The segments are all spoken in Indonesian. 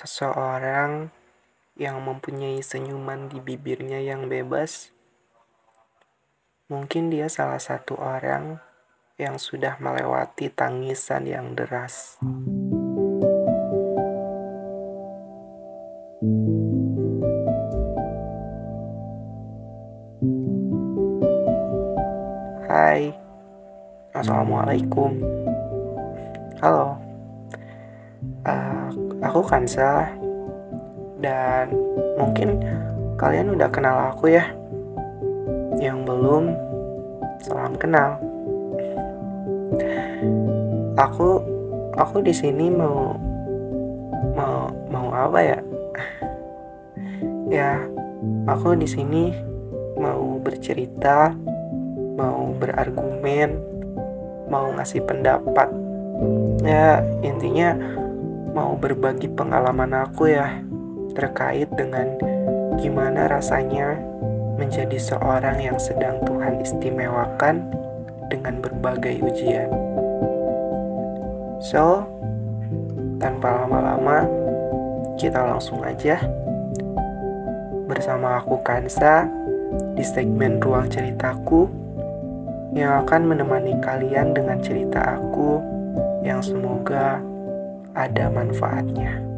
Seseorang yang mempunyai senyuman di bibirnya yang bebas, mungkin dia salah satu orang yang sudah melewati tangisan yang deras. Hai, Assalamualaikum. Halo, aku Kansa dan mungkin kalian udah kenal aku ya. Yang belum, salam kenal. Aku aku di sini mau mau mau apa ya? Ya, aku di sini mau bercerita, mau berargumen, mau ngasih pendapat. Ya, intinya mau berbagi pengalaman aku ya terkait dengan gimana rasanya menjadi seorang yang sedang Tuhan istimewakan dengan berbagai ujian. So, tanpa lama-lama, kita langsung aja bersama aku Kansa di segmen Ruang Ceritaku yang akan menemani kalian dengan cerita aku yang semoga ada manfaatnya.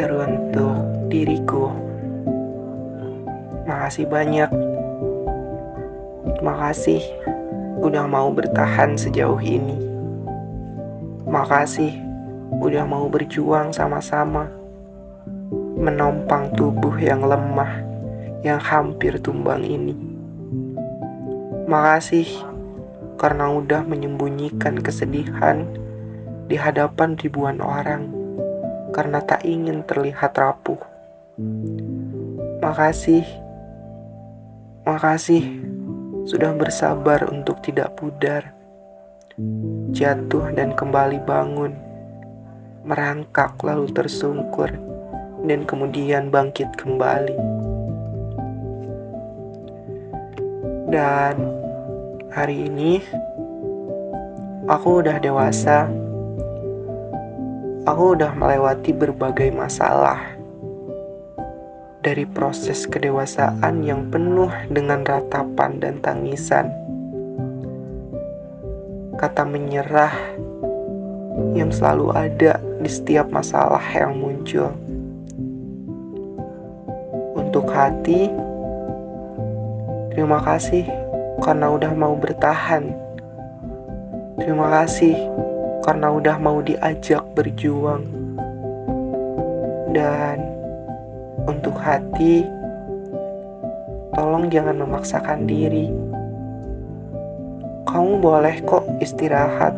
teruntuk diriku. Makasih banyak. Makasih udah mau bertahan sejauh ini. Makasih udah mau berjuang sama-sama. Menompang tubuh yang lemah yang hampir tumbang ini. Makasih karena udah menyembunyikan kesedihan di hadapan ribuan orang karena tak ingin terlihat rapuh. Makasih, makasih sudah bersabar untuk tidak pudar, jatuh dan kembali bangun, merangkak lalu tersungkur, dan kemudian bangkit kembali. Dan hari ini aku udah dewasa aku udah melewati berbagai masalah. Dari proses kedewasaan yang penuh dengan ratapan dan tangisan. Kata menyerah yang selalu ada di setiap masalah yang muncul. Untuk hati, terima kasih karena udah mau bertahan. Terima kasih karena udah mau diajak berjuang. Dan untuk hati, tolong jangan memaksakan diri. Kamu boleh kok istirahat.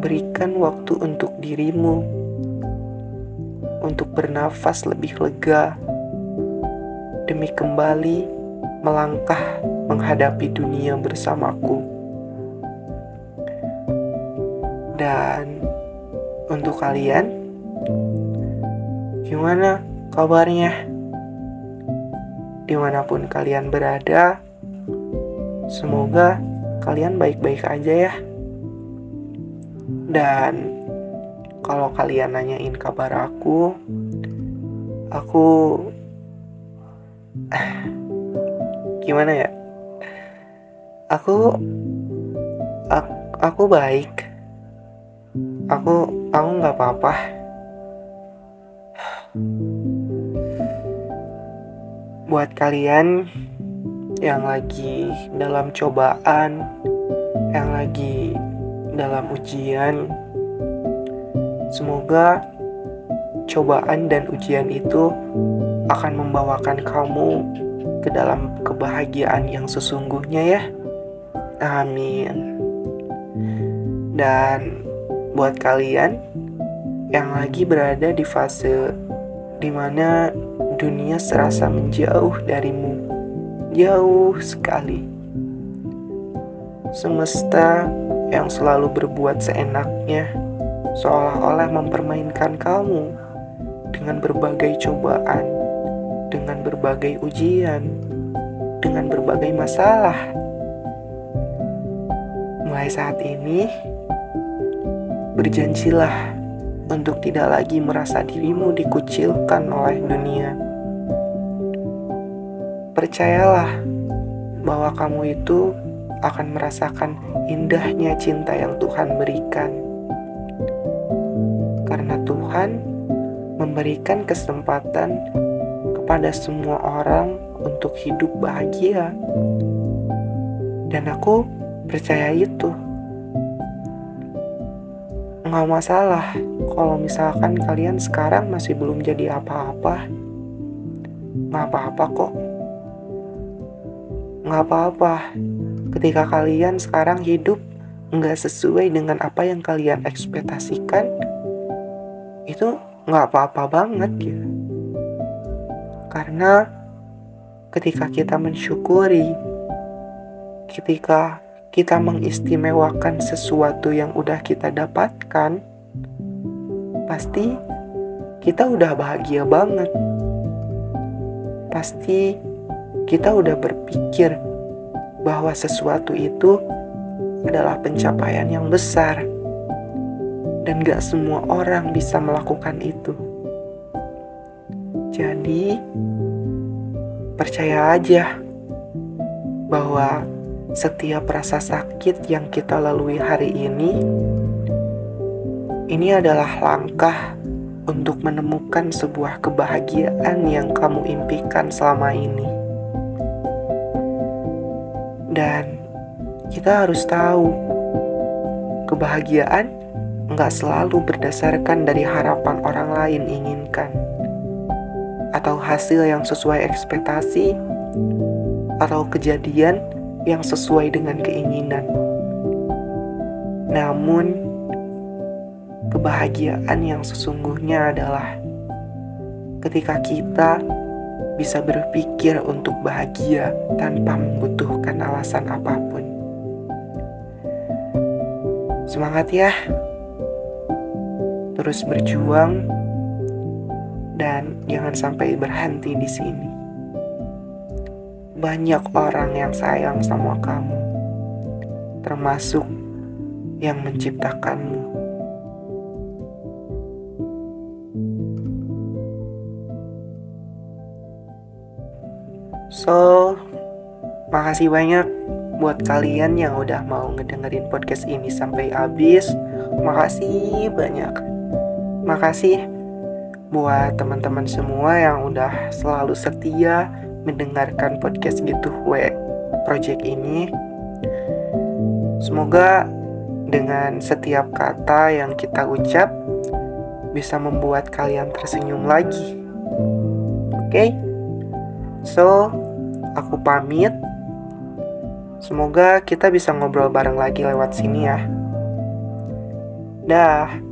Berikan waktu untuk dirimu untuk bernafas lebih lega demi kembali melangkah menghadapi dunia bersamaku. Dan untuk kalian, gimana kabarnya? Di mana pun kalian berada, semoga kalian baik-baik aja ya. Dan kalau kalian nanyain kabar aku, aku gimana ya? Aku aku, baik. Aku aku nggak apa-apa. Buat kalian yang lagi dalam cobaan yang lagi dalam ujian semoga cobaan dan ujian itu akan membawakan kamu ke dalam kebahagiaan yang sesungguhnya ya amin dan buat kalian yang lagi berada di fase di mana dunia serasa menjauh darimu, jauh sekali. Semesta yang selalu berbuat seenaknya, seolah-olah mempermainkan kamu dengan berbagai cobaan, dengan berbagai ujian, dengan berbagai masalah. Mulai saat ini, berjanjilah untuk tidak lagi merasa dirimu dikucilkan oleh dunia. Percayalah bahwa kamu itu akan merasakan indahnya cinta yang Tuhan berikan. Karena Tuhan memberikan kesempatan kepada semua orang untuk hidup bahagia. Dan aku percaya itu. Nggak masalah kalau misalkan kalian sekarang masih belum jadi apa-apa. Nggak apa-apa kok. Nggak apa-apa ketika kalian sekarang hidup nggak sesuai dengan apa yang kalian ekspektasikan, itu nggak apa-apa banget gitu. Karena ketika kita mensyukuri, ketika kita mengistimewakan sesuatu yang udah kita dapatkan, pasti kita udah bahagia banget. Pasti kita udah berpikir bahwa sesuatu itu adalah pencapaian yang besar, dan gak semua orang bisa melakukan itu. Jadi, percaya aja bahwa setiap rasa sakit yang kita lalui hari ini, ini adalah langkah untuk menemukan sebuah kebahagiaan yang kamu impikan selama ini. Dan kita harus tahu, kebahagiaan nggak selalu berdasarkan dari harapan orang lain inginkan, atau hasil yang sesuai ekspektasi, atau kejadian yang sesuai dengan keinginan. Namun, kebahagiaan yang sesungguhnya adalah ketika kita bisa berpikir untuk bahagia tanpa membutuhkan alasan apa pun. Semangat ya, terus berjuang, dan jangan sampai berhenti di sini banyak orang yang sayang sama kamu, termasuk yang menciptakanmu. So, makasih banyak buat kalian yang udah mau ngedengerin podcast ini sampai habis. Makasih banyak. Makasih buat teman-teman semua yang udah selalu setia mendengarkan podcast gitu we project ini. Semoga dengan setiap kata yang kita ucap bisa membuat kalian tersenyum lagi. Oke? Okay? So, aku pamit. Semoga kita bisa ngobrol bareng lagi lewat sini ya. Dah.